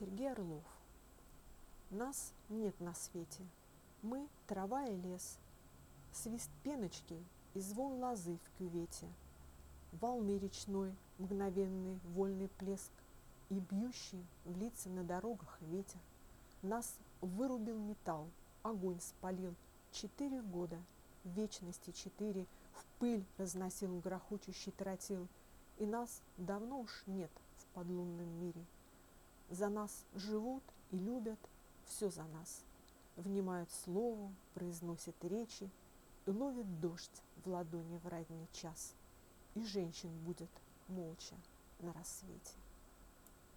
Сергей Орлов. Нас нет на свете. Мы – трава и лес. Свист пеночки и звон лозы в кювете. Волны речной, мгновенный вольный плеск И бьющий в лица на дорогах ветер. Нас вырубил металл, огонь спалил. Четыре года, вечности четыре, В пыль разносил грохочущий тротил, И нас давно уж нет в подлунном мире. За нас живут и любят, все за нас. Внимают слову, произносят речи И ловят дождь в ладони в ранний час. И женщин будет молча на рассвете.